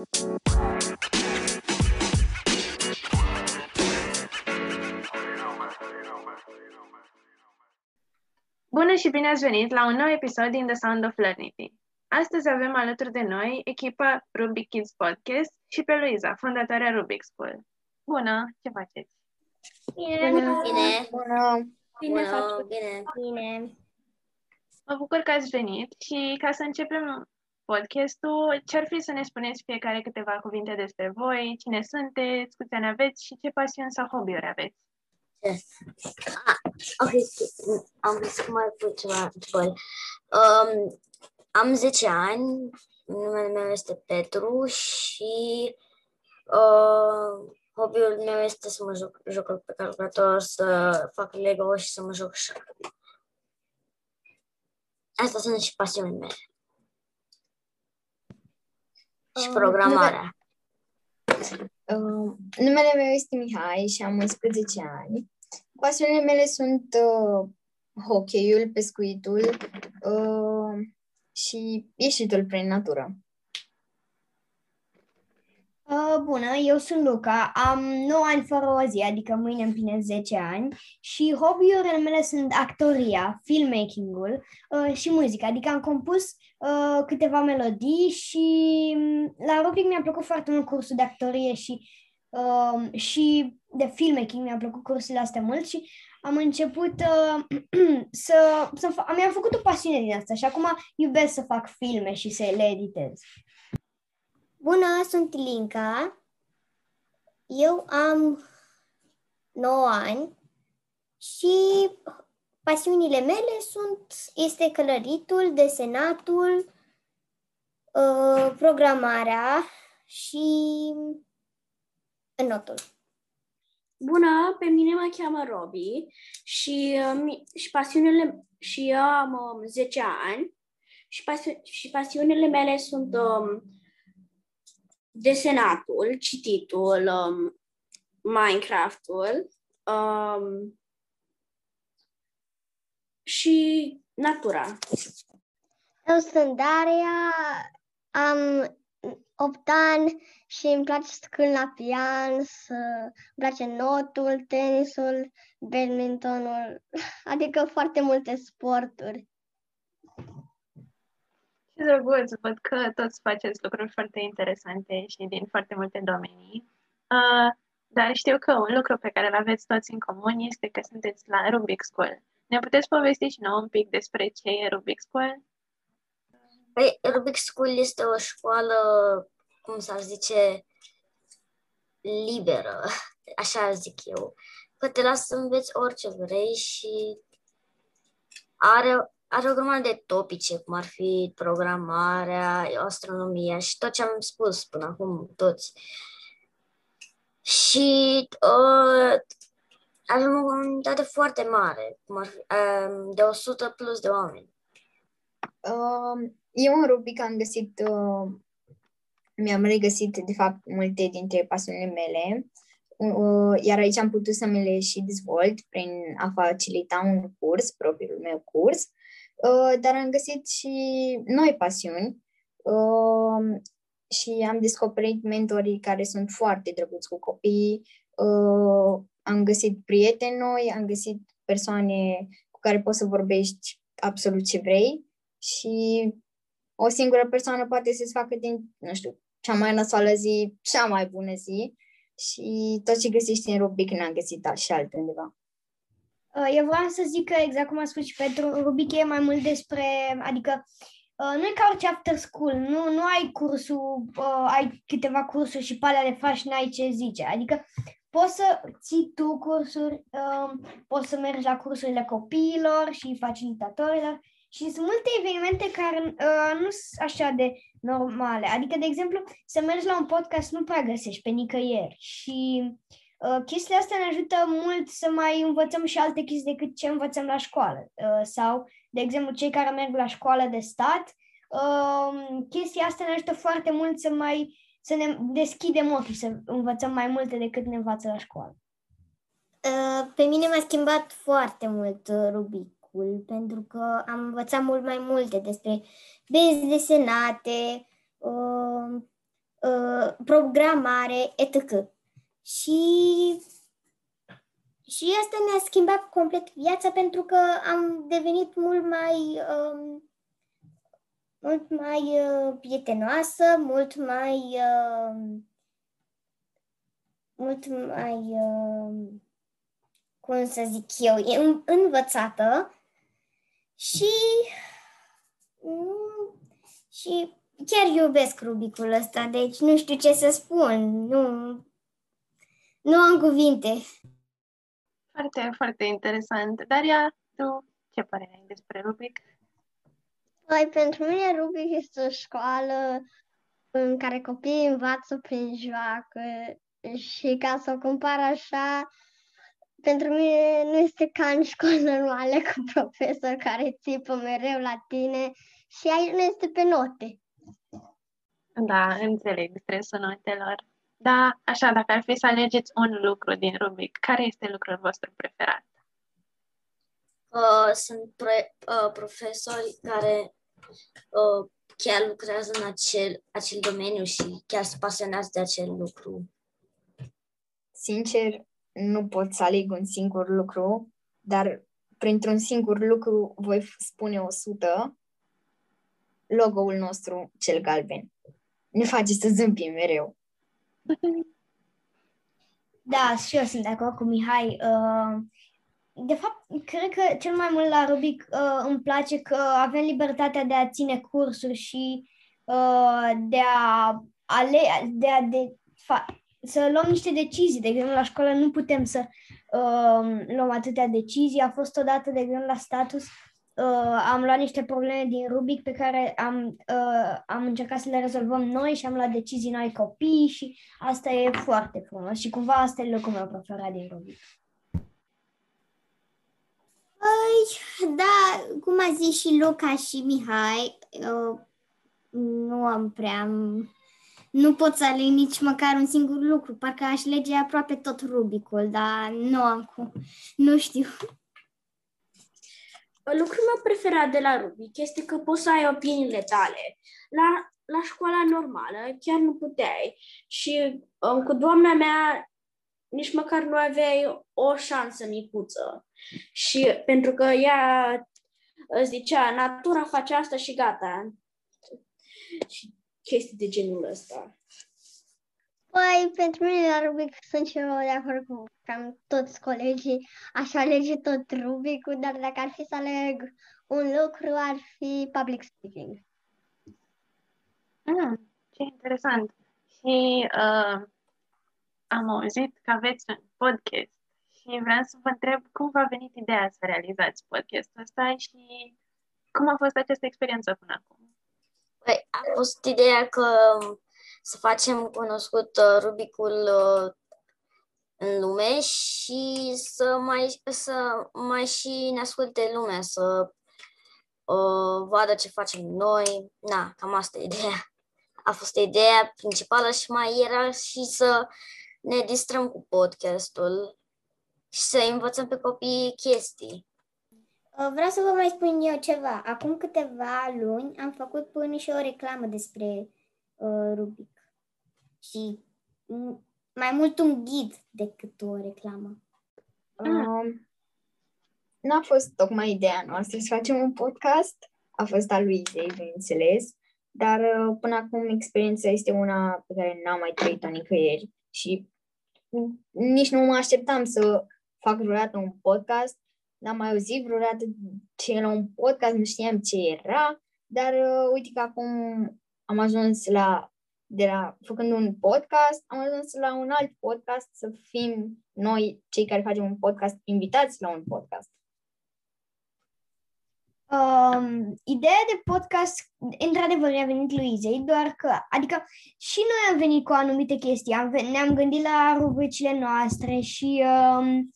Bună și bine ați venit la un nou episod din The Sound of Learning. Astăzi avem alături de noi echipa Rubik Kids Podcast și pe Luiza, fondatoarea Rubik School. Bună, ce faceți? Bine. Bună. Bine. Bună. Bine, Bună. bine. Bine. Mă bucur că ați venit și ca să începem podcastul, ce-ar fi să ne spuneți fiecare câteva cuvinte despre voi, cine sunteți, câți ani aveți și ce pasiuni sau hobby-uri aveți? Yes. Ah, ok, am vrut să mai pun ceva întrebări. Um, am 10 ani, numele meu este Petru și uh, hobby-ul meu este să mă joc jocuri pe calculator, să fac Lego și să mă joc șah. Asta sunt și pasiunile mele. Și Um, programarea. Uh, numele meu este Mihai și am 11 ani. Pasiunile mele sunt uh, hockeyul, pescuitul uh, și ieșitul prin natură. Uh, bună, eu sunt Luca, am 9 ani fără o zi, adică mâine împlinesc 10 ani și hobby-urile mele sunt actoria, filmmaking-ul uh, și muzica, adică am compus uh, câteva melodii și mm, la Rubik mi-a plăcut foarte mult cursul de actorie și, uh, și de filmmaking, mi-a plăcut cursurile astea mult și am început uh, să, să fa- mi-am făcut o pasiune din asta și acum iubesc să fac filme și să le editez. Bună, sunt Linca. Eu am 9 ani și pasiunile mele sunt este călăritul, desenatul, uh, programarea și înnotul. Bună, pe mine mă cheamă Robi și, uh, mi- și pasiunile și eu am um, 10 ani și, pasi- și pasiunile mele sunt um, desenatul, cititul, um, Minecraftul um, și natura. Eu sunt Daria, am 8 ani și îmi place să cânt la pian, să îmi place notul, tenisul, badmintonul, adică foarte multe sporturi. Ce drăguț, văd că toți faceți lucruri foarte interesante și din foarte multe domenii. Uh, dar știu că un lucru pe care îl aveți toți în comun este că sunteți la Rubik School. Ne puteți povesti și nouă un pic despre ce e Rubik School? Păi, Rubik School este o școală, cum s-ar zice, liberă, așa zic eu. Că te lasă să înveți orice vrei și are, are o grămadă de topice, cum ar fi programarea, astronomia și tot ce am spus până acum, toți. Și uh, avem o comunitate foarte mare, cum ar fi, um, de 100 plus de oameni. Uh, eu în Rubik am găsit, uh, mi-am regăsit, de fapt, multe dintre pasiunile mele, uh, iar aici am putut să mi le și dezvolt prin a facilita un curs, propriul meu curs, uh, dar am găsit și noi pasiuni uh, și am descoperit mentorii care sunt foarte drăguți cu copiii, uh, am găsit prieteni noi, am găsit persoane cu care poți să vorbești absolut ce vrei și o singură persoană poate să-ți facă din, nu știu, cea mai nasoală zi, cea mai bună zi și tot ce găsești în Rubik n-am găsit și altundeva. Uh, Eu vreau să zic că, exact cum a spus și Petru, Rubik e mai mult despre, adică, uh, nu e ca orice after school, nu, nu ai cursul, uh, ai câteva cursuri și pe alea le faci, n-ai ce zice. Adică poți să ții tu cursuri, uh, poți să mergi la cursurile copiilor și facilitatorilor și sunt multe evenimente care uh, nu sunt așa de normale. Adică, de exemplu, să mergi la un podcast nu prea găsești pe nicăieri și Uh, chestiile astea ne ajută mult să mai învățăm și alte chestii decât ce învățăm la școală. Uh, sau, de exemplu, cei care merg la școală de stat, uh, chestia asta ne ajută foarte mult să mai să ne deschidem ochii, să învățăm mai multe decât ne învață la școală. Uh, Pe mine m-a schimbat foarte mult uh, Rubicul, pentru că am învățat mult mai multe despre benzi desenate, uh, uh, programare, etc. Și și asta ne-a schimbat complet viața pentru că am devenit mult mai um, mult mai uh, prietenoasă, mult mai uh, mult mai uh, cum să zic eu, învățată și și chiar iubesc Rubicul ăsta, deci nu știu ce să spun, nu, nu am cuvinte. Foarte, foarte interesant. Daria, tu ce părere ai despre Rubic? Păi, pentru mine Rubic este o școală în care copiii învață prin joacă și ca să o compar așa, pentru mine nu este ca în școală normală cu profesor care țipă mereu la tine și aici nu este pe note. Da, înțeleg stresul notelor. Da, așa, dacă ar fi să alegeți un lucru din Rubic, care este lucrul vostru preferat? Uh, sunt pre, uh, profesori care uh, chiar lucrează în acel, acel domeniu și chiar sunt pasionați de acel lucru. Sincer, nu pot să aleg un singur lucru, dar printr-un singur lucru voi spune 100, logo-ul nostru, cel galben. Ne face să zâmbim mereu. Da, și eu sunt de acord cu Mihai. Uh, de fapt, cred că cel mai mult la Rubic uh, îmi place că avem libertatea de a ține cursuri și uh, de a ale, de a de, fa, să luăm niște decizii. De exemplu, la școală nu putem să uh, luăm atâtea decizii. A fost odată, de exemplu, la status, uh, am luat niște probleme din Rubic pe care am, uh, am încercat să le rezolvăm noi și am luat decizii noi copii și asta e foarte frumos și cumva asta e locul meu preferat din Rubic. Păi, da, cum a zis și Luca și Mihai, eu nu am prea... Nu pot să aleg nici măcar un singur lucru. Parcă aș lege aproape tot Rubicul, dar nu am cum. Nu știu. Lucrul meu preferat de la Rubic este că poți să ai opiniile tale. La, la școala normală chiar nu puteai. Și um, cu doamna mea nici măcar nu aveai o șansă micuță. Și pentru că ea zicea, natura face asta și gata. Și chestii de genul ăsta. Păi, pentru mine la Rubic sunt și eu de acord cu cam toți colegii. Aș alege tot Rubicul, dar dacă ar fi să aleg un lucru, ar fi public speaking. Ah, ce interesant. Și uh, am auzit că aveți un podcast și vreau să vă întreb cum v-a venit ideea să realizați podcastul ăsta și cum a fost această experiență până acum? Păi, a fost ideea că să facem cunoscut uh, Rubicul uh, în lume și să mai, să mai și ne asculte lumea, să uh, vadă ce facem noi. Na, cam asta e ideea. A fost ideea principală și mai era și să ne distrăm cu podcastul și să învățăm pe copii chestii. Uh, vreau să vă mai spun eu ceva. Acum câteva luni am făcut până și o reclamă despre uh, Rubic. Și mai mult un ghid decât o reclamă. Um, n-a fost tocmai ideea noastră să facem un podcast. A fost a lui Izei, bineînțeles. Dar uh, până acum experiența este una pe care n-am mai trăit-o nicăieri și nici nu mă așteptam să fac vreodată un podcast. N-am mai auzit vreodată ce era un podcast, nu știam ce era, dar uh, uite că acum am ajuns la, de la, făcând un podcast, am ajuns la un alt podcast să fim noi, cei care facem un podcast, invitați la un podcast. Um, ideea de podcast, într-adevăr, a venit lui Izei, doar că, adică, și noi am venit cu anumite chestii, am, ne-am gândit la rubricile noastre și, um,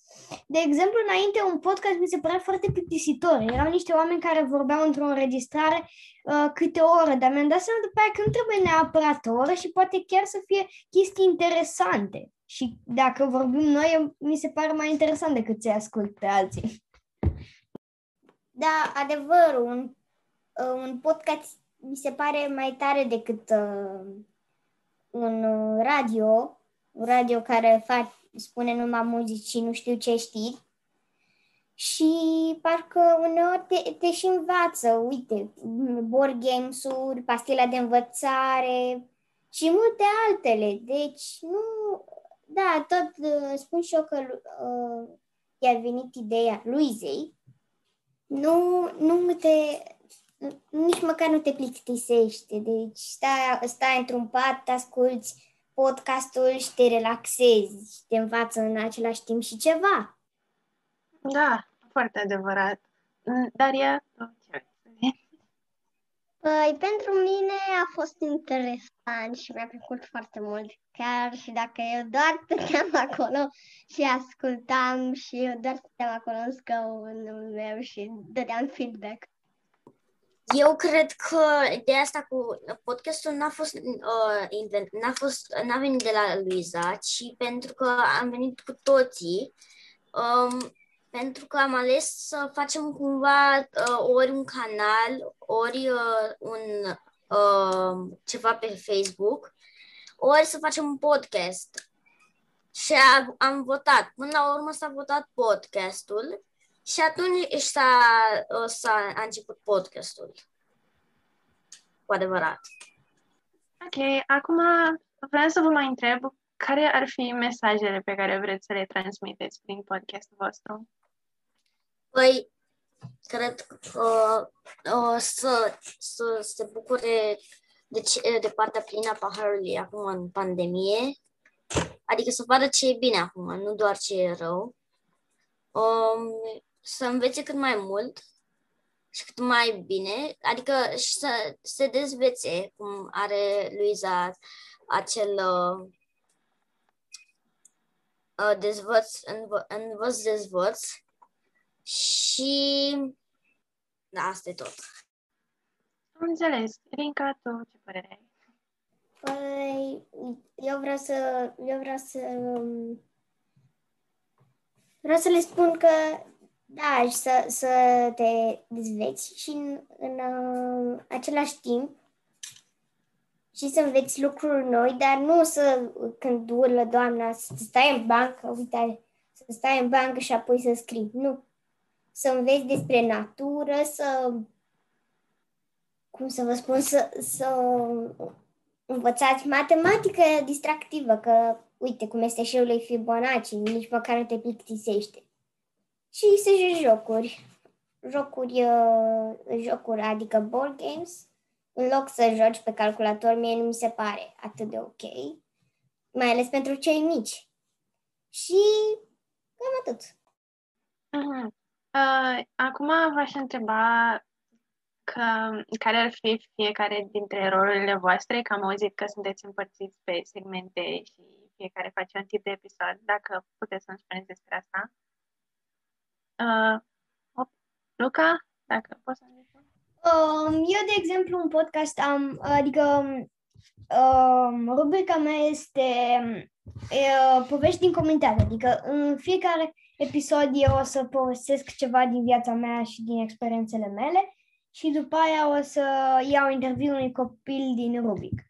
de exemplu, înainte un podcast mi se părea foarte plictisitor. Erau niște oameni care vorbeau într-o înregistrare uh, câte o oră, dar mi-am dat seama după aia că nu trebuie neapărat o oră și poate chiar să fie chestii interesante. Și dacă vorbim noi, mi se pare mai interesant decât să ascult pe alții. Da, adevăr, un, uh, un podcast mi se pare mai tare decât uh, un uh, radio, un radio care fac, spune numai muzici și nu știu ce știi. Și parcă uneori te, te și învață, uite, board games-uri, pastila de învățare și multe altele. Deci, nu, da, tot uh, spun și eu că uh, i-a venit ideea Luizei, nu, nu te, nici măcar nu te plictisește. Deci stai, stai într-un pat, asculți podcastul și te relaxezi și te învață în același timp și ceva. Da, foarte adevărat. Daria, tu ce Păi, pentru mine a fost interesant și mi-a plăcut foarte mult, chiar și dacă eu doar stăteam acolo și ascultam și eu doar stăteam acolo în scaunul meu și dădeam feedback. Eu cred că de asta cu podcastul n-a fost, uh, invent, n-a fost, n-a venit de la Luiza, ci pentru că am venit cu toții, um, pentru că am ales să facem cumva uh, ori un canal, ori uh, un uh, ceva pe Facebook, ori să facem un podcast. Și am, am votat. Până la urmă s-a votat podcastul și atunci s-a, s-a a început podcastul. Cu adevărat. Ok, acum vreau să vă mai întreb care ar fi mesajele pe care vreți să le transmiteți prin podcastul vostru? Păi, cred că uh, să, să se bucure de, ce, de partea plină a paharului acum în pandemie, adică să vadă ce e bine acum, nu doar ce e rău. Um, să învețe cât mai mult și cât mai bine, adică și să se dezvețe, cum are Luiza acel uh, uh, dezvăț, învă, învăț-dezvăț și da, asta e tot. Am înțeles. Rinca, tu ce părere ai? Păi, eu vreau să, eu vreau să, vreau să le spun că da, și să, să te dezveți și în, în uh, același timp și să înveți lucruri noi, dar nu să, când urlă doamna, să stai în bancă, uite, să stai în bancă și apoi să scrii. Nu. Să înveți despre natură, să, cum să vă spun, să, să învățați matematică distractivă, că, uite, cum este și lui Fibonacci, nici măcar nu te plictisește și să joci jocuri. Jocuri, uh, jocuri, adică board games, în loc să joci pe calculator, mie nu mi se pare atât de ok, mai ales pentru cei mici. Și cam atât. Uh-huh. Uh, acum v-aș întreba că, care ar fi fiecare dintre rolurile voastre, că am auzit că sunteți împărțiți pe segmente și fiecare face un tip de episod, dacă puteți să-mi spuneți despre asta. Uh, Luca, dacă poți să um, Eu, de exemplu, un podcast am, adică um, rubrica mea este uh, povești din comunitate, adică în fiecare episod eu o să povestesc ceva din viața mea și din experiențele mele și după aia o să iau interviu unui copil din Rubic.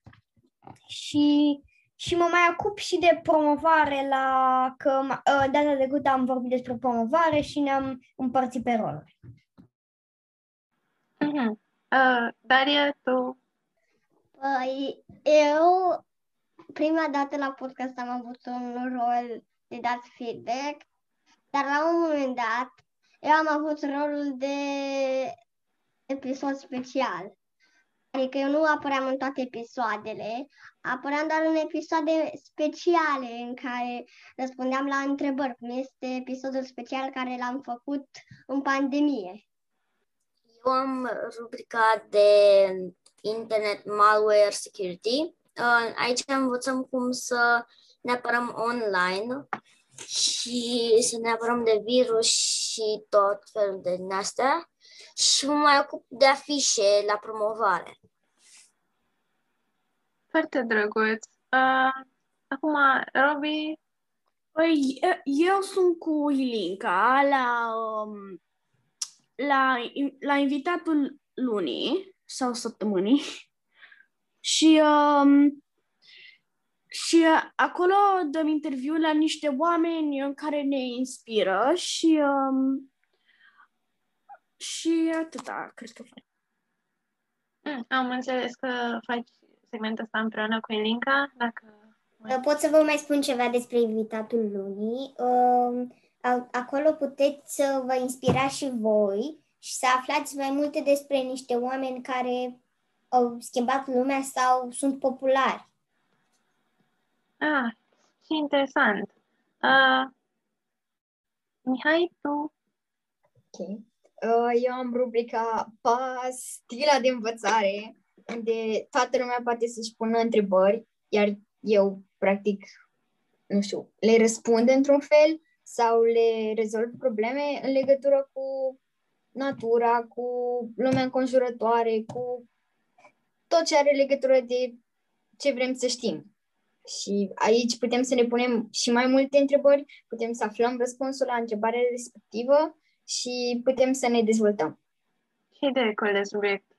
Și și mă mai ocup și de promovare la că ă, data trecută am vorbit despre promovare și ne-am împărțit pe roluri. Mm-hmm. Uh, Daria, tu? Păi, eu prima dată la podcast am avut un rol de dat feedback, dar la un moment dat eu am avut rolul de episod special. Adică eu nu apăream în toate episoadele, apăream doar în episoade speciale în care răspundeam la întrebări, cum este episodul special care l-am făcut în pandemie. Eu am rubrica de Internet Malware Security. Aici învățăm cum să ne apărăm online și să ne apărăm de virus și tot felul de din astea și mă mai ocup de afișe la promovare. Foarte drăguț. Uh, acum, Robi... Păi, eu sunt cu Ilinca la, um, la, la invitatul lunii sau săptămânii și um, și acolo dăm interviu la niște oameni în care ne inspiră și um, și atâta, cred că fac. Mm, am înțeles că faci segmentul ăsta împreună cu Elinca, dacă... Pot să vă mai spun ceva despre invitatul lunii. Um, acolo puteți să vă inspirați și voi și să aflați mai multe despre niște oameni care au schimbat lumea sau sunt populari. Ah, ce interesant. Uh, Mihai, tu? Ok. Uh, eu am rubrica Pastila de învățare, unde toată lumea poate să-și pună întrebări, iar eu, practic, nu știu, le răspund într-un fel sau le rezolv probleme în legătură cu natura, cu lumea înconjurătoare, cu tot ce are legătură de ce vrem să știm. Și aici putem să ne punem și mai multe întrebări, putem să aflăm răspunsul la întrebarea respectivă și putem să ne dezvoltăm. Ce idee cool de subiect!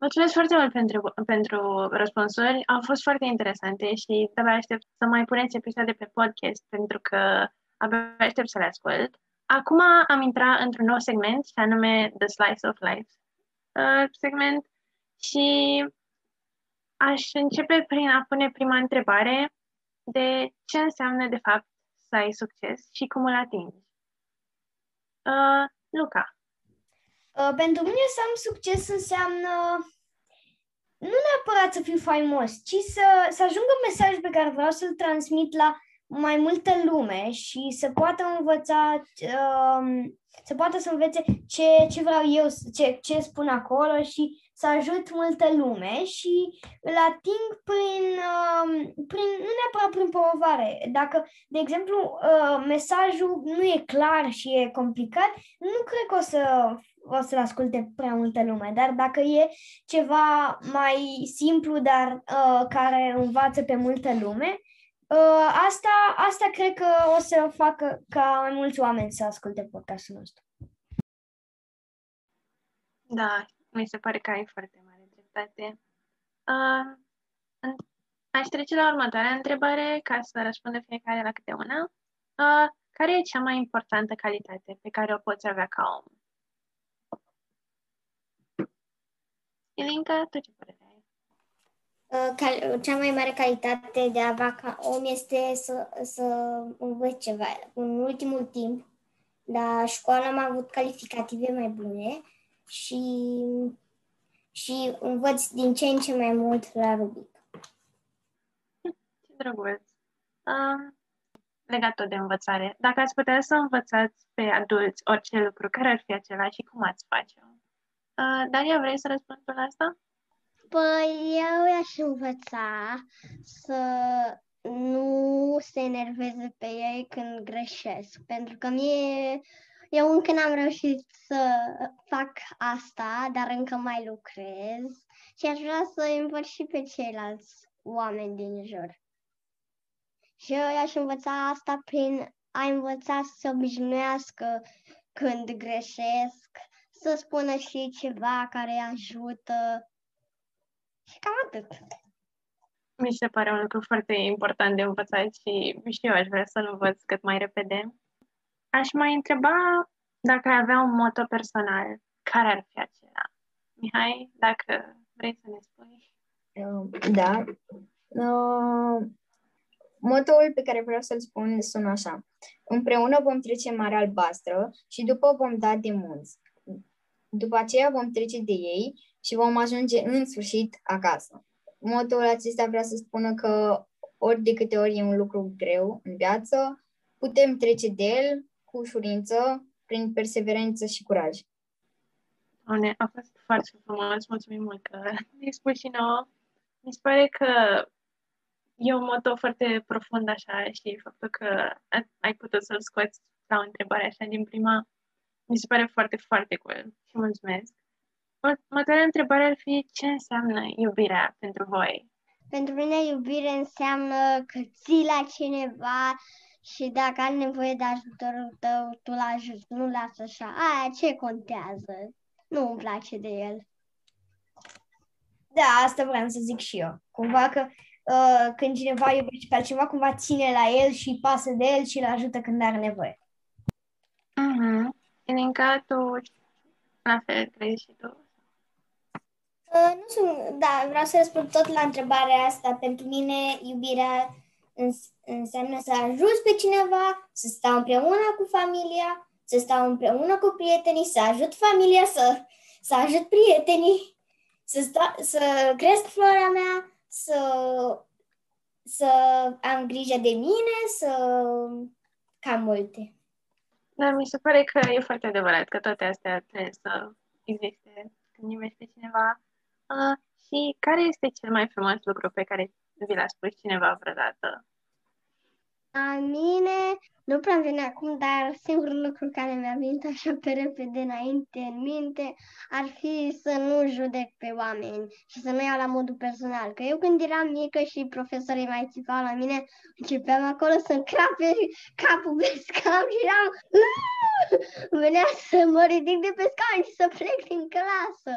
Mulțumesc foarte mult pentru, pentru răspunsuri. Au fost foarte interesante și abia aștept să mai puneți episoade pe podcast pentru că abia aștept să le ascult. Acum am intrat într-un nou segment și anume The Slice of Life uh, segment și aș începe prin a pune prima întrebare de ce înseamnă de fapt să ai succes și cum îl atingi. Uh, Luca. Uh, pentru mine să am succes înseamnă nu neapărat să fiu faimos, ci să, să ajungă mesajul pe care vreau să-l transmit la mai multă lume și să poată învăța, um, să poată să învețe ce, ce vreau eu, ce, ce spun acolo și să ajut multă lume și îl ating prin, uh, prin nu neapărat prin promovare. Dacă, de exemplu, uh, mesajul nu e clar și e complicat, nu cred că o să o să-l asculte prea multă lume, dar dacă e ceva mai simplu, dar uh, care învață pe multă lume, uh, asta, asta cred că o să facă ca mai mulți oameni să asculte podcastul nostru. Da, mi se pare că ai foarte mare dreptate. Uh, aș trece la următoarea întrebare ca să răspundă fiecare la câte una. Uh, care e cea mai importantă calitate pe care o poți avea ca om? Elinca, tu ce părere ai? Uh, cea mai mare calitate de a avea ca om este să, să învăț ceva. În ultimul timp, la școală am avut calificative mai bune și, și învăț din ce în ce mai mult la Rubic. Ce drăguț! Uh, legat tot de învățare, dacă ați putea să învățați pe adulți orice lucru, care ar fi acela și cum ați face-o? Uh, Daria, vrei să răspunzi la asta? Păi eu i-aș învăța să nu se enerveze pe ei când greșesc, pentru că mie eu încă n-am reușit să fac asta, dar încă mai lucrez și aș vrea să învăț și pe ceilalți oameni din jur. Și eu i-aș învăța asta prin a învăța să se obișnuiască când greșesc, să spună și ceva care îi ajută și cam atât. Mi se pare un lucru foarte important de învățat și, și eu aș vrea să-l învăț cât mai repede. Aș mai întreba dacă ai avea un moto personal, care ar fi acela? Mihai, dacă vrei să ne spui. Uh, da. Uh, motoul pe care vreau să-l spun sună așa. Împreună vom trece Marea Albastră și după vom da de munți. După aceea vom trece de ei și vom ajunge în sfârșit acasă. Motoul acesta vrea să spună că ori de câte ori e un lucru greu în viață, putem trece de el cu ușurință, prin perseverență și curaj. Doamne, a fost foarte frumos, mulțumim mult că ne-ai spus și nouă. Mi se pare că e un moto foarte profund așa și faptul că ai putut să-l scoți la o întrebare așa din prima, mi se pare foarte, foarte cool și mulțumesc. Următoarea întrebare ar fi ce înseamnă iubirea pentru voi? Pentru mine iubire înseamnă că ții la cineva și dacă are nevoie de ajutorul tău, tu l ajuți, nu lasă așa. Aia ce contează? Nu îmi place de el. Da, asta vreau să zic și eu. Cumva că uh, când cineva iubește pe altcineva, cumva ține la el și îi pasă de el și îl ajută când are nevoie. Mhm. Ilinca, tu la fel crezi și tu? Uh, nu sunt, da, vreau să răspund tot la întrebarea asta. Pentru mine, iubirea îns- înseamnă să ajuți pe cineva, să stau împreună cu familia, să stau împreună cu prietenii, să ajut familia, să, să ajut prietenii, să, sta, să cresc flora mea, să, să am grijă de mine, să... cam multe. Dar mi se pare că e foarte adevărat că toate astea trebuie să existe când iubești pe cineva. Uh, și care este cel mai frumos lucru pe care vi l-a spus cineva vreodată? La mine nu prea vine acum, dar singurul lucru care mi-a venit așa pe repede înainte în minte ar fi să nu judec pe oameni și să nu iau la modul personal. Că eu când eram mică și profesorii mai țipau la mine, începeam acolo să-mi crape capul pe scaun și eram... Îmi venea să mă ridic de pe scaun și să plec din clasă.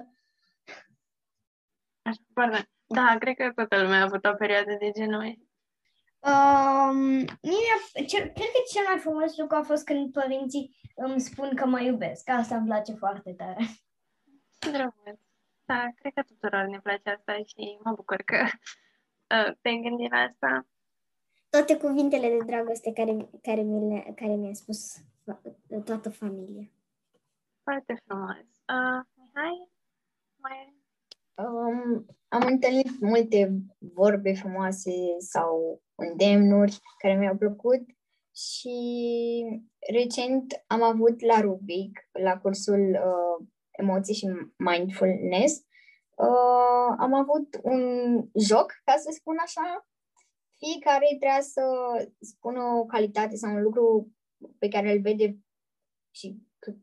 Așa, pardon. Da, cred că toată lumea a avut o perioadă de genul. Um, mie, cel, cred că cel mai frumos lucru a fost când părinții îmi spun că mă iubesc. Asta îmi place foarte tare. Ce drăguț. Da, cred că tuturor ne place asta și mă bucur că uh, te-ai gândit la asta. Toate cuvintele de dragoste care, care, mi le, care mi-a spus fa- toată familia. Foarte frumos. Uh, Mihai? Mai... Um, am întâlnit multe vorbe frumoase sau îndemnuri care mi-au plăcut. Și recent am avut la Rubic, la cursul uh, Emoții și Mindfulness, uh, am avut un joc, ca să spun așa, fiecare trebuia să spună o calitate sau un lucru pe care îl vede și c-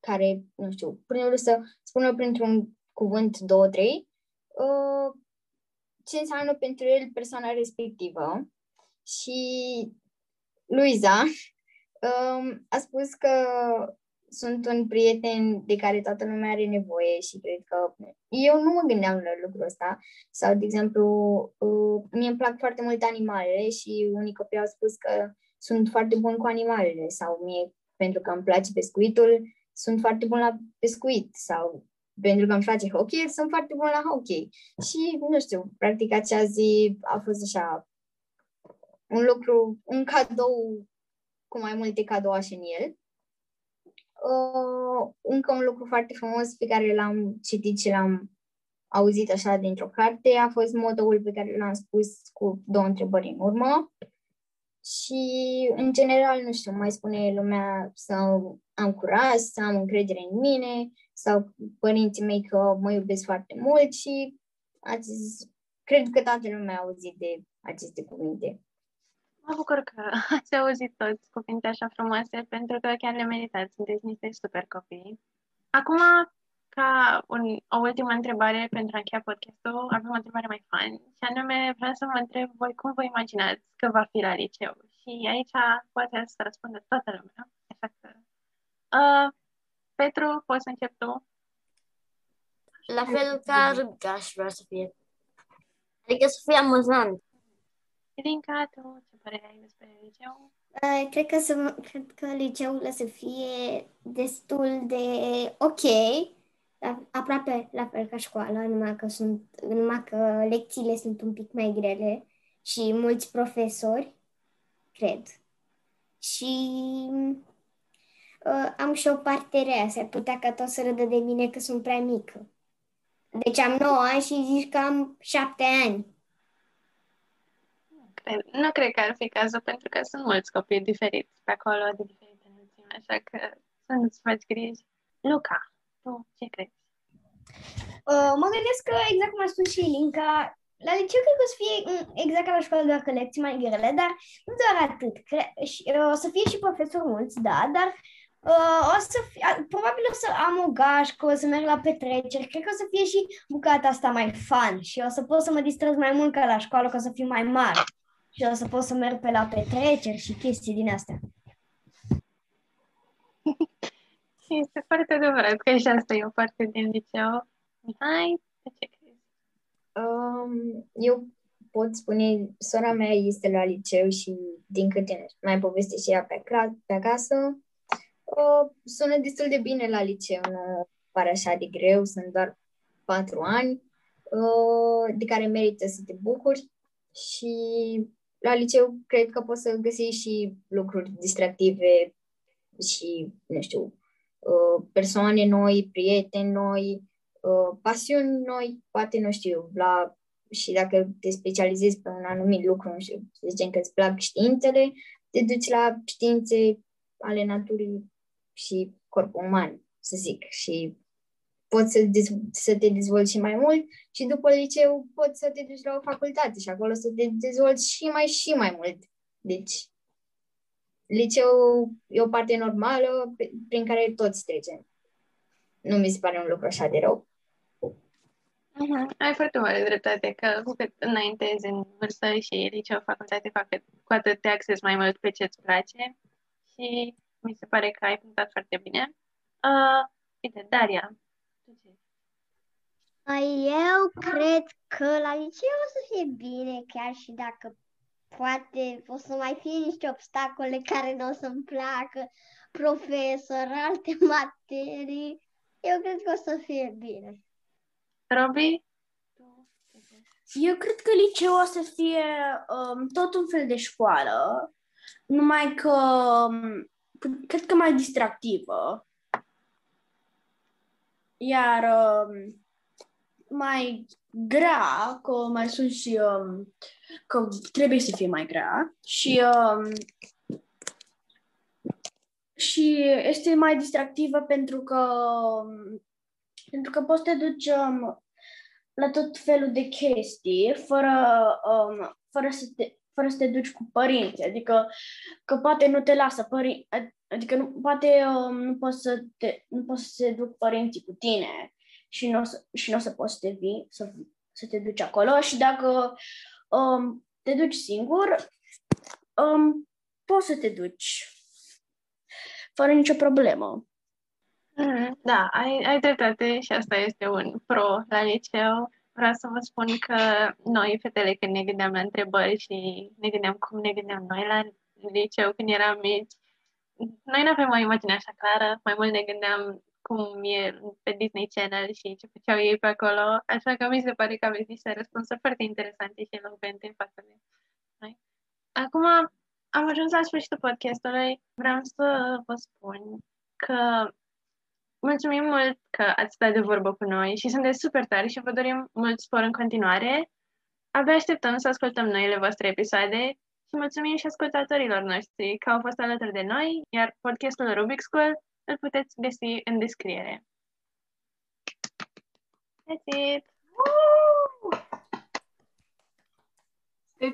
care, nu știu, prin să spună printr-un cuvânt, două, trei, uh, ce înseamnă pentru el persoana respectivă. Și Luiza um, a spus că sunt un prieten de care toată lumea are nevoie și cred că eu nu mă gândeam la lucrul ăsta. Sau, de exemplu, uh, mie îmi plac foarte mult animalele și unii copii au spus că sunt foarte bun cu animalele sau mie, pentru că îmi place pescuitul, sunt foarte bun la pescuit sau pentru că îmi place hockey, sunt foarte bun la hockey. Și, nu știu, practic acea zi a fost așa un lucru, un cadou cu mai multe cadouașe în el. Uh, încă un lucru foarte frumos pe care l-am citit și l-am auzit așa dintr-o carte a fost motoul pe care l-am spus cu două întrebări în urmă. Și, în general, nu știu, mai spune lumea să am curaj, să am încredere în mine, sau părinții mei că mă iubesc foarte mult și ați, cred că toată lumea a auzit de aceste cuvinte. Mă bucur că ați auzit toți cuvinte așa frumoase, pentru că chiar le meritați. Sunteți niște super copii. Acum, ca un, o ultimă întrebare pentru a încheia podcastul, avem o întrebare mai fun. Și anume, vreau să vă întreb voi cum vă imaginați că va fi la liceu. Și aici poate să răspundă toată lumea. Așa că... Uh, Petru, poți să încep tu? La fel ca Rubica aș vrea să fie. Adică să fie amuzant. Ilinca, tu ce părere ai despre liceu? Uh, Cred că, să, cred că liceul o să fie destul de ok, la- aproape la fel ca școala, numai că, sunt, numai că lecțiile sunt un pic mai grele și mulți profesori, cred. Și uh, am și o parte rea, s-ar putea ca tot să râdă de mine că sunt prea mică. Deci am 9 ani și zici că am 7 ani. Cred, nu cred că ar fi cazul, pentru că sunt mulți copii diferiți pe acolo, de diferite înălțime, așa că să nu-ți faci griji. Luca, tu ce crezi? Uh, mă gândesc că, exact cum a spus și Linca, la liceu cred că o să fie mm, exact ca la școală, doar că lecții mai grele, dar nu doar atât. Cre- și, uh, o să fie și profesori mulți, da, dar uh, o să fie, a- probabil o să am o gașcă, o să merg la petreceri, cred că o să fie și bucata asta mai fun și o să pot să mă distrez mai mult ca la școală, că o să fiu mai mare. Și o să pot să merg pe la petreceri și chestii din astea. Este foarte adevărat că și asta e o parte din liceu. Mihai, tu ce crezi? Um, eu pot spune, sora mea este la liceu și din câte mai povestește ea pe, pe acasă, uh, sună destul de bine la liceu, nu pare așa de greu, sunt doar patru ani, uh, de care merită să te bucuri și la liceu cred că poți să găsești și lucruri distractive și, nu știu, uh, persoane noi, prieteni noi, uh, pasiuni noi, poate, nu știu, la și dacă te specializezi pe un anumit lucru, nu știu, să zicem că îți plac științele, te duci la științe ale naturii și corpul uman, să zic, și poți să, dez- să te dezvolți și mai mult și după liceu poți să te duci la o facultate și acolo să te dezvolți și mai și mai mult. Deci, liceu e o parte normală prin care toți trecem. Nu mi se pare un lucru așa de rău. Uh-huh. Ai foarte mare dreptate că cu cât înaintezi în vârstă și liceu, facultate, cu atât te accesi mai mult pe ce-ți place și mi se pare că ai punctat foarte bine. Uh, uite, Daria, eu cred că la liceu o să fie bine, chiar și dacă poate o să mai fie niște obstacole care nu o să-mi placă, profesor, alte materii. Eu cred că o să fie bine. Robi? Eu cred că liceu o să fie um, tot un fel de școală, numai că um, cred că mai distractivă. Iar um, mai grea, că mai sunt și um, că trebuie să fie mai grea și um, și este mai distractivă pentru că um, pentru că poți să te duci um, la tot felul de chestii fără, um, fără, să te, fără să te duci cu părinți. Adică că poate nu te lasă părinți, adică nu, poate um, nu poți să te, nu poți să te duc părinții cu tine și nu o să, și nu o să poți să te vii, să, să te duci acolo și dacă um, te duci singur, um, poți să te duci fără nicio problemă. Mm, da, ai, ai dreptate și asta este un pro la liceu. Vreau să vă spun că noi, fetele, când ne gândeam la întrebări și ne gândeam cum ne gândeam noi la liceu când eram mici, noi nu avem o imagine așa clară, mai mult ne gândeam cum e pe Disney Channel și ce făceau ei pe acolo, așa că mi se pare că aveți niște răspunsuri foarte interesante și elocvente în fața de noi. Acum am ajuns la sfârșitul podcastului. Vreau să vă spun că mulțumim mult că ați stat de vorbă cu noi și sunteți super tari și vă dorim mult spor în continuare. Abia așteptăm să ascultăm noile voastre episoade și mulțumim și ascultatorilor noștri că au fost alături de noi, iar podcastul Rubik School îl puteți găsi în descriere. That's it! Woo! Deci,